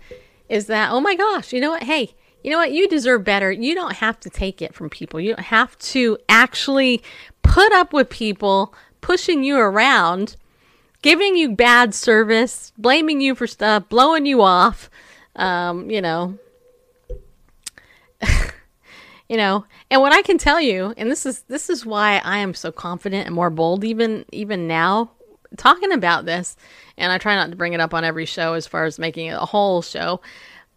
is that, oh my gosh, you know what? Hey, you know what? You deserve better. You don't have to take it from people. You don't have to actually put up with people pushing you around, giving you bad service, blaming you for stuff, blowing you off. Um, you know, you know and what i can tell you and this is this is why i am so confident and more bold even even now talking about this and i try not to bring it up on every show as far as making it a whole show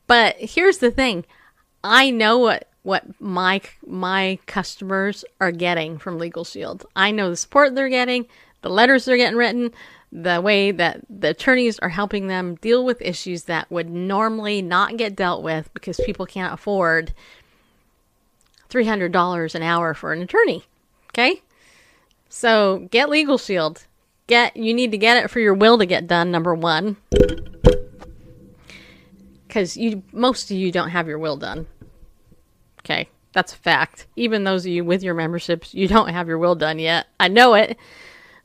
but here's the thing. I know what what my my customers are getting from legal shield. I know the support they're getting the letters they're getting written the way that the attorneys are helping them deal with issues that would normally not get dealt with because people can't afford $300 an hour for an attorney. Okay? So get Legal Shield. Get you need to get it for your will to get done number 1. Cuz you most of you don't have your will done. Okay? That's a fact. Even those of you with your memberships, you don't have your will done yet. I know it.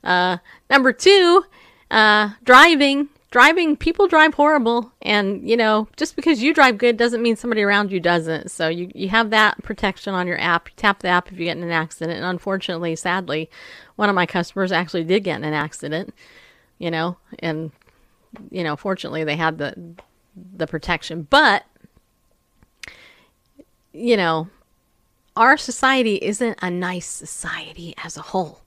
Uh, number 2, uh, driving. Driving people drive horrible. And you know just because you drive good doesn't mean somebody around you doesn't. So you, you have that protection on your app. You tap the app if you get in an accident. And unfortunately sadly one of my customers actually did get in an accident you know and you know fortunately they had the the protection. But you know our society isn't a nice society as a whole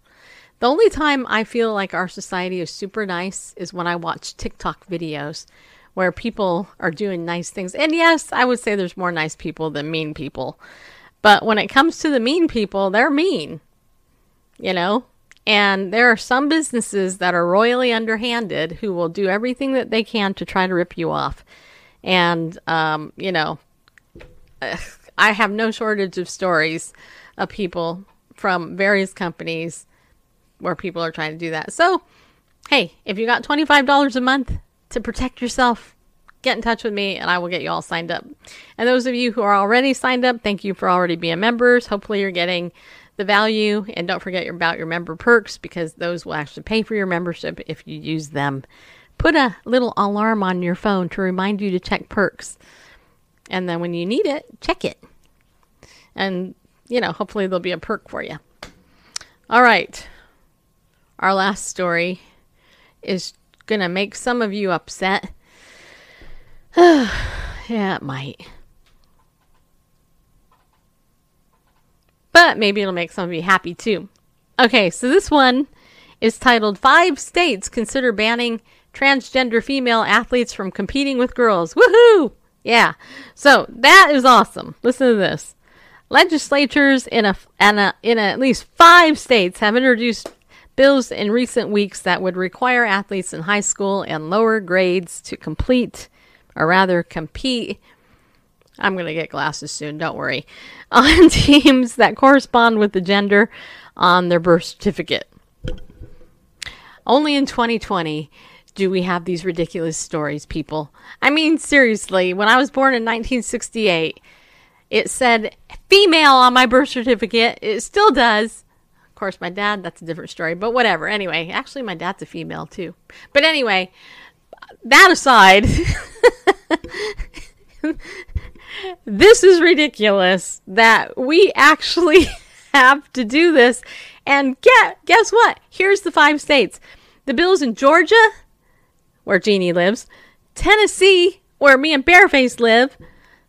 the only time I feel like our society is super nice is when I watch TikTok videos where people are doing nice things. And yes, I would say there's more nice people than mean people. But when it comes to the mean people, they're mean. You know? And there are some businesses that are royally underhanded who will do everything that they can to try to rip you off. And, um, you know, I have no shortage of stories of people from various companies where people are trying to do that. So, hey, if you got $25 a month to protect yourself, get in touch with me and I will get you all signed up. And those of you who are already signed up, thank you for already being members. Hopefully, you're getting the value. And don't forget about your member perks because those will actually pay for your membership if you use them. Put a little alarm on your phone to remind you to check perks. And then when you need it, check it. And, you know, hopefully there'll be a perk for you. All right. Our last story is going to make some of you upset. yeah, it might. But maybe it'll make some of you happy too. Okay, so this one is titled Five States Consider Banning Transgender Female Athletes from Competing with Girls. Woohoo! Yeah. So that is awesome. Listen to this. Legislatures in a, in a in at least five states have introduced bills in recent weeks that would require athletes in high school and lower grades to complete, or rather compete. I'm going to get glasses soon, don't worry. On teams that correspond with the gender on their birth certificate. Only in 2020 do we have these ridiculous stories, people. I mean, seriously, when I was born in 1968, it said female on my birth certificate. It still does. Course, my dad, that's a different story, but whatever. Anyway, actually, my dad's a female too. But anyway, that aside, this is ridiculous that we actually have to do this. And get, guess what? Here's the five states the bill's in Georgia, where Jeannie lives, Tennessee, where me and Bareface live,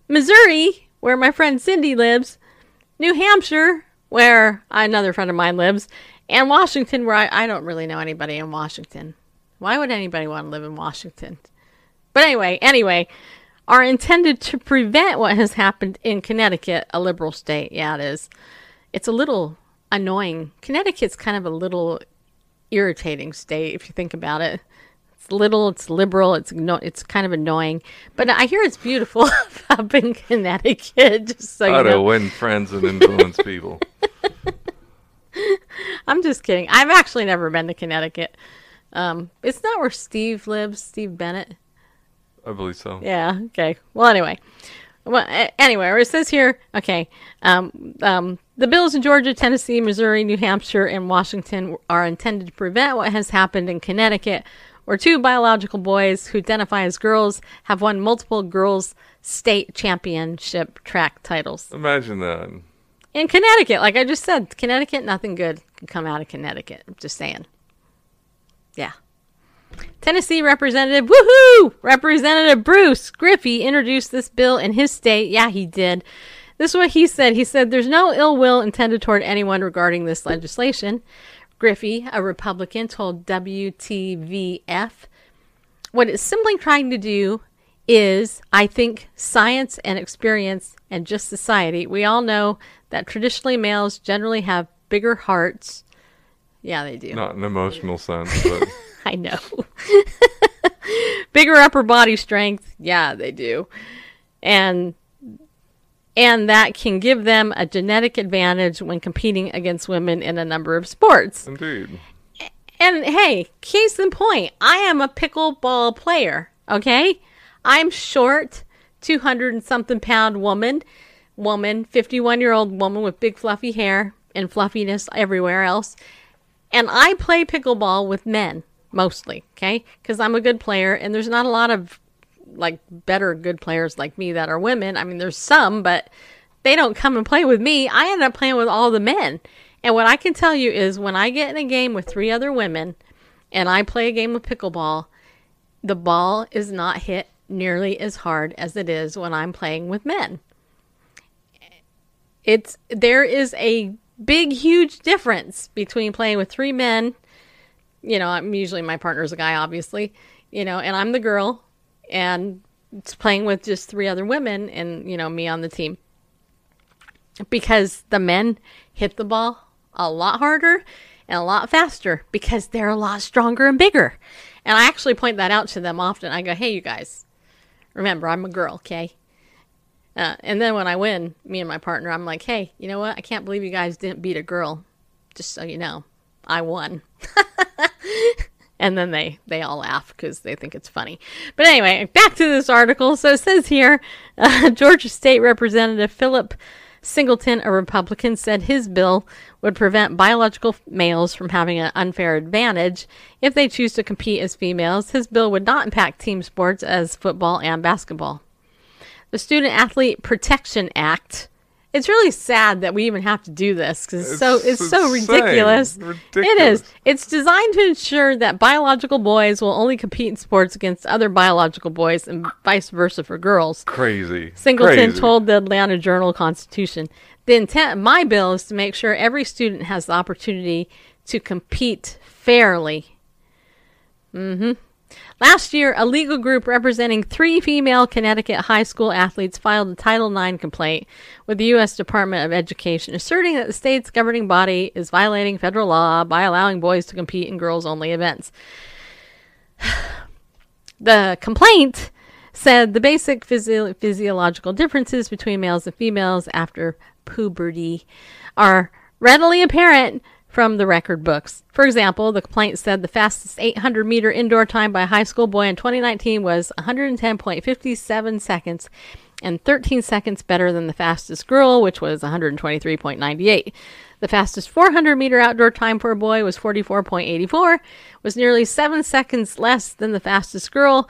Missouri, where my friend Cindy lives, New Hampshire, where another friend of mine lives, and Washington, where I, I don't really know anybody in Washington. Why would anybody want to live in Washington? But anyway, anyway, are intended to prevent what has happened in Connecticut, a liberal state. Yeah, it is. It's a little annoying. Connecticut's kind of a little irritating state if you think about it. It's little, it's liberal, it's no, it's kind of annoying. But I hear it's beautiful up in Connecticut. Just so How you to win friends and influence people. I'm just kidding. I've actually never been to Connecticut. Um, it's not where Steve lives, Steve Bennett. I believe so. Yeah. Okay. Well, anyway. Well, anyway, it says here. Okay. Um, um, the bills in Georgia, Tennessee, Missouri, New Hampshire, and Washington are intended to prevent what has happened in Connecticut, where two biological boys who identify as girls have won multiple girls' state championship track titles Imagine that. in Connecticut. Like I just said, Connecticut, nothing good can come out of Connecticut. I'm just saying. Yeah. Tennessee Representative, woohoo! Representative Bruce Griffey introduced this bill in his state. Yeah, he did. This is what he said. He said, There's no ill will intended toward anyone regarding this legislation. Griffey, a Republican, told WTVF, What it's simply trying to do is, I think, science and experience and just society. We all know that traditionally males generally have bigger hearts. Yeah, they do. Not an emotional sense, but I know. Bigger upper body strength. Yeah, they do. And and that can give them a genetic advantage when competing against women in a number of sports. indeed. And hey, case in point, I am a pickleball player, okay? I'm short, 200 and something pound woman, woman, 51 year old woman with big fluffy hair and fluffiness everywhere else. And I play pickleball with men mostly, okay? Because I'm a good player, and there's not a lot of like better good players like me that are women. I mean, there's some, but they don't come and play with me. I end up playing with all the men. And what I can tell you is when I get in a game with three other women and I play a game of pickleball, the ball is not hit nearly as hard as it is when I'm playing with men. It's there is a big huge difference between playing with three men you know, I'm usually my partner's a guy, obviously, you know, and I'm the girl, and it's playing with just three other women, and you know, me on the team. Because the men hit the ball a lot harder and a lot faster because they're a lot stronger and bigger. And I actually point that out to them often. I go, "Hey, you guys, remember, I'm a girl, okay?" Uh, and then when I win, me and my partner, I'm like, "Hey, you know what? I can't believe you guys didn't beat a girl. Just so you know, I won." and then they they all laugh because they think it's funny. But anyway, back to this article. So it says here, uh, Georgia State Representative Philip Singleton, a Republican, said his bill would prevent biological males from having an unfair advantage if they choose to compete as females. His bill would not impact team sports as football and basketball. The Student Athlete Protection Act. It's really sad that we even have to do this because it's, so It's it's so ridiculous. It Ridiculous. is. It's designed to ensure that biological boys will only compete in sports against other biological boys and vice versa for girls. Crazy. Singleton Crazy. told the Atlanta Journal Constitution. The intent of my bill is to make sure every student has the opportunity to compete fairly. hmm Last year, a legal group representing three female Connecticut high school athletes filed a Title IX complaint with the U.S. Department of Education, asserting that the state's governing body is violating federal law by allowing boys to compete in girls only events. The complaint said the basic physio- physiological differences between males and females after puberty are readily apparent from the record books. For example, the complaint said the fastest 800 meter indoor time by a high school boy in 2019 was 110.57 seconds and 13 seconds better than the fastest girl, which was 123.98. The fastest 400 meter outdoor time for a boy was 44.84, was nearly 7 seconds less than the fastest girl,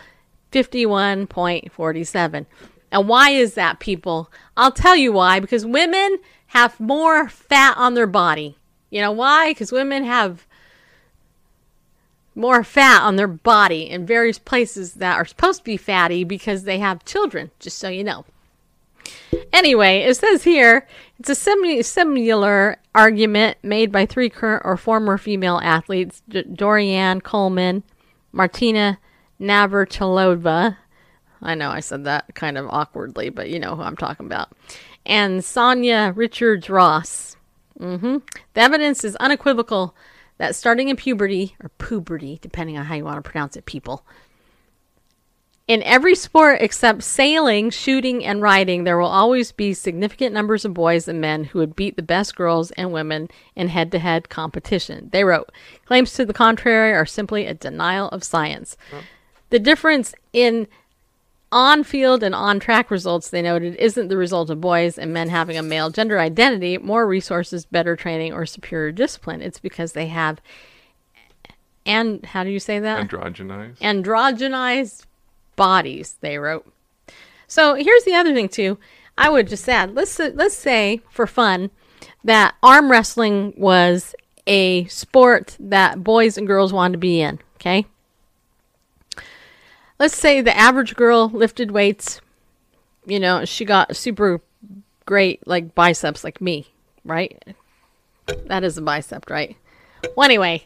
51.47. And why is that, people? I'll tell you why. Because women have more fat on their body. You know why? Because women have more fat on their body in various places that are supposed to be fatty because they have children, just so you know. Anyway, it says here it's a simi- similar argument made by three current or former female athletes D- Doriane Coleman, Martina Navratilova. I know I said that kind of awkwardly, but you know who I'm talking about. And Sanya Richards Ross. Hmm The evidence is unequivocal that starting in puberty, or puberty, depending on how you want to pronounce it, people, in every sport except sailing, shooting, and riding, there will always be significant numbers of boys and men who would beat the best girls and women in head to head competition. They wrote, Claims to the contrary are simply a denial of science. The difference in on field and on track results, they noted, isn't the result of boys and men having a male gender identity, more resources, better training, or superior discipline. It's because they have, and how do you say that? Androgenized. androgenized bodies they wrote so here's the other thing too i would just add let's let's say for fun that arm wrestling was a sport that boys and girls wanted to be in okay let's say the average girl lifted weights you know she got super great like biceps like me right? That is a bicep right? Well anyway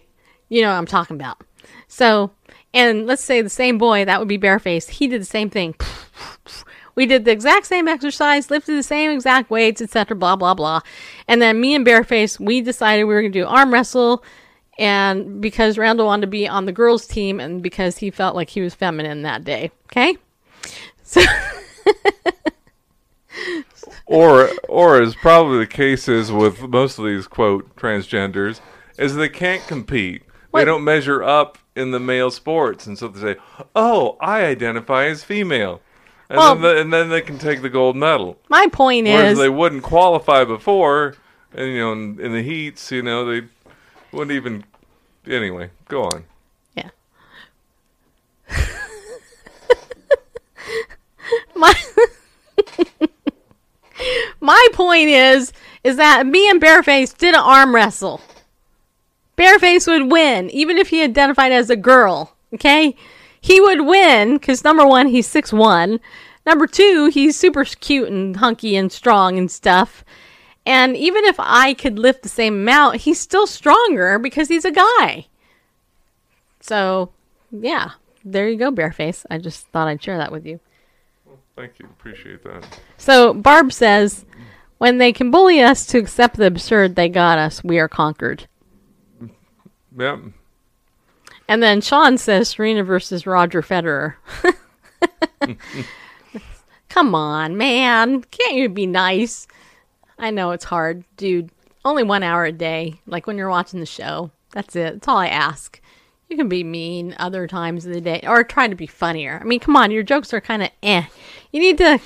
you know what i'm talking about. So and let's say the same boy that would be bareface he did the same thing. We did the exact same exercise lifted the same exact weights etc blah blah blah. And then me and bareface we decided we were going to do arm wrestle and because randall wanted to be on the girls team and because he felt like he was feminine that day okay? So or or as probably the case is with most of these quote transgenders is they can't compete. What? they don't measure up in the male sports. And so they say oh i identify as female. And, Well- then, the, and then they can take the gold medal. my point whereas is they wouldn't qualify before and you know in, in the heats you know they wouldn't even anyway go on Yeah. my My point is is that me and Bareface did an arm wrestle. Bareface would win even if he identified as a girl, okay? He would win cuz number 1 he's six one. Number 2 he's super cute and hunky and strong and stuff. And even if I could lift the same amount, he's still stronger because he's a guy. So, yeah, there you go, Bareface. I just thought I'd share that with you. thank you appreciate that So, Barb says, when they can bully us to accept the absurd, they got us. We are conquered. yep And then Sean says, Serena versus Roger Federer. Come on, man. Can't you be nice? I know it's hard, dude. Only one hour a day, like when you're watching the show. That's it. That's all I ask. You can be mean other times of the day or try to be funnier. I mean, come on, your jokes are kind of eh. You need to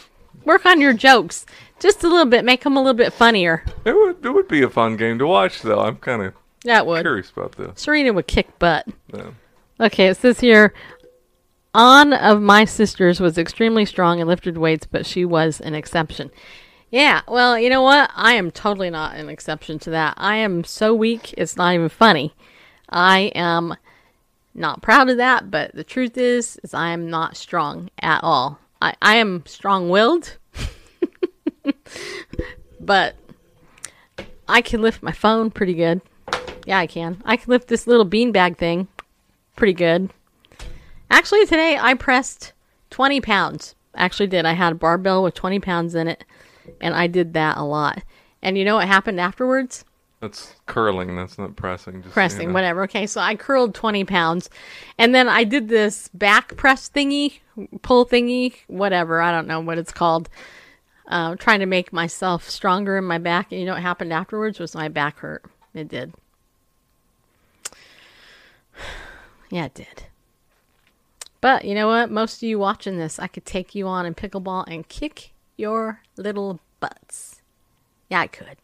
work on your jokes just a little bit, make them a little bit funnier. it would it would be a fun game to watch though i'm kind of That would. curious about this Serena would kick butt. yeah. Okay, it says here An of my sisters was extremely strong and lifted weights, but she was an exception. Yeah, well, you know what? I am totally not an exception to that. I am so weak, it's not even funny. I am not proud of that, but the truth is, is I am not strong at all. I, I am strong-willed, but I can lift my phone pretty good. Yeah, I can. I can lift this little beanbag thing pretty good. Actually, today I pressed 20 pounds. Actually, did. I had a barbell with 20 pounds in it, and I did that a lot. And you know what happened afterwards? That's curling. That's not pressing. Just, pressing, you know. whatever. Okay, so I curled 20 pounds. And then I did this back press thingy, pull thingy, whatever. I don't know what it's called. Uh, trying to make myself stronger in my back. And you know what happened afterwards was my back hurt. It did. Yeah, it did. But you know what? Most of you watching this, I could take you on in pickleball and kick your little butts. Yeah, I could.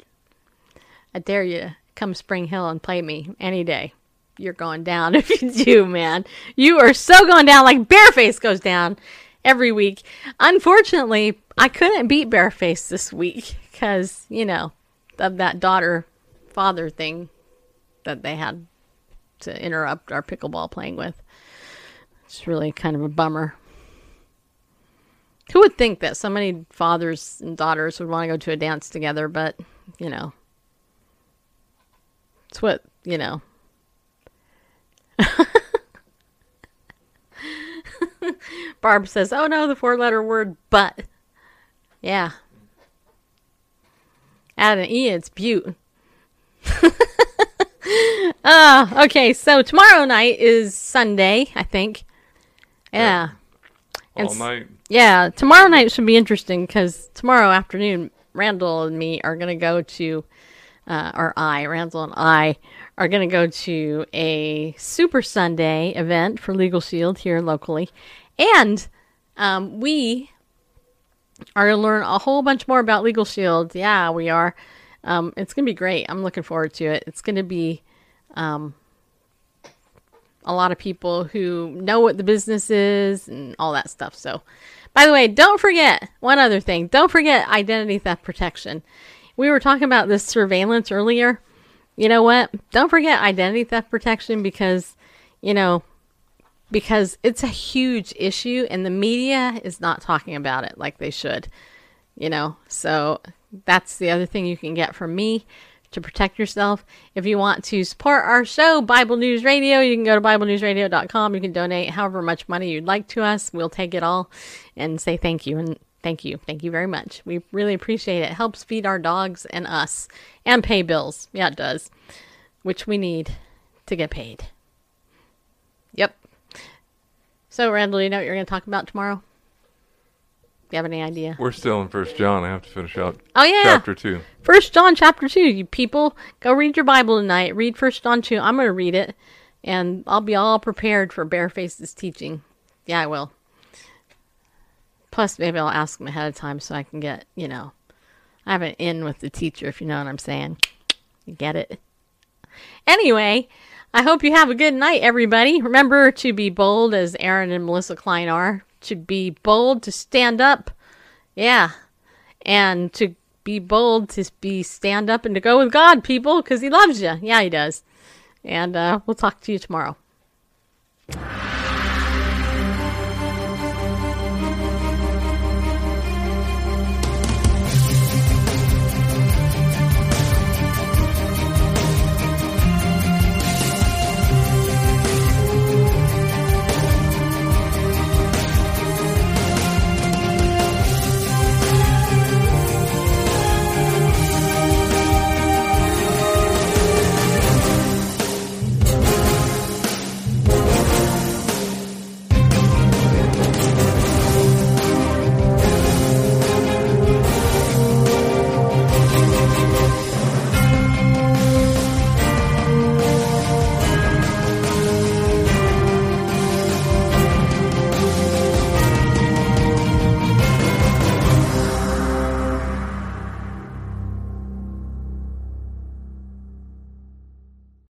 I dare you come Spring Hill and play me any day. You're going down if you do, man. You are so going down like Bareface goes down every week. Unfortunately, I couldn't beat Bareface this week because, you know, of that daughter father thing that they had to interrupt our pickleball playing with. It's really kind of a bummer. Who would think that so many fathers and daughters would want to go to a dance together, but, you know, it's what, you know. Barb says, oh no, the four letter word but. Yeah. Add an E, it's butte. Ah, okay, so tomorrow night is Sunday, I think. Yeah. And all s- night. Yeah, tomorrow night should be interesting because tomorrow afternoon, Randall and me are going to go to, uh, or I, Randall and I, are going to go to a Super Sunday event for Legal Shield here locally. And um, we are going to learn a whole bunch more about Legal Shield. Yeah, we are. Um, it's going to be great. I'm looking forward to it. It's going to be um, a lot of people who know what the business is and all that stuff. So, by the way, don't forget one other thing. Don't forget identity theft protection. We were talking about this surveillance earlier. You know what? Don't forget identity theft protection because, you know, because it's a huge issue and the media is not talking about it like they should. You know, so that's the other thing you can get from me to protect yourself. If you want to support our show, Bible News Radio, you can go to BibleNewsRadio.com. You can donate however much money you'd like to us. We'll take it all and say thank you and thank you. Thank you very much. We really appreciate it. it helps feed our dogs and us and pay bills. Yeah, it does. Which we need to get paid. Yep. So, Randall, you know what you're going to talk about tomorrow? You have any idea? We're still in First John. I have to finish out Oh, yeah. chapter two. First John chapter two. You people, go read your Bible tonight. Read First John two. I'm gonna read it, and I'll be all prepared for Bareface's teaching. Yeah, I will. Plus, maybe I'll ask him ahead of time so I can get, you know, I have an in with the teacher, if you know what I'm saying. You get it? Anyway, I hope you have a good night, everybody. Remember to be bold, as Aaron and Melissa Klein are. To be bold, to stand up. Yeah. And to be bold, to be stand up and to go with God, people, because He loves you. Yeah, He does. And uh, we'll talk to you tomorrow.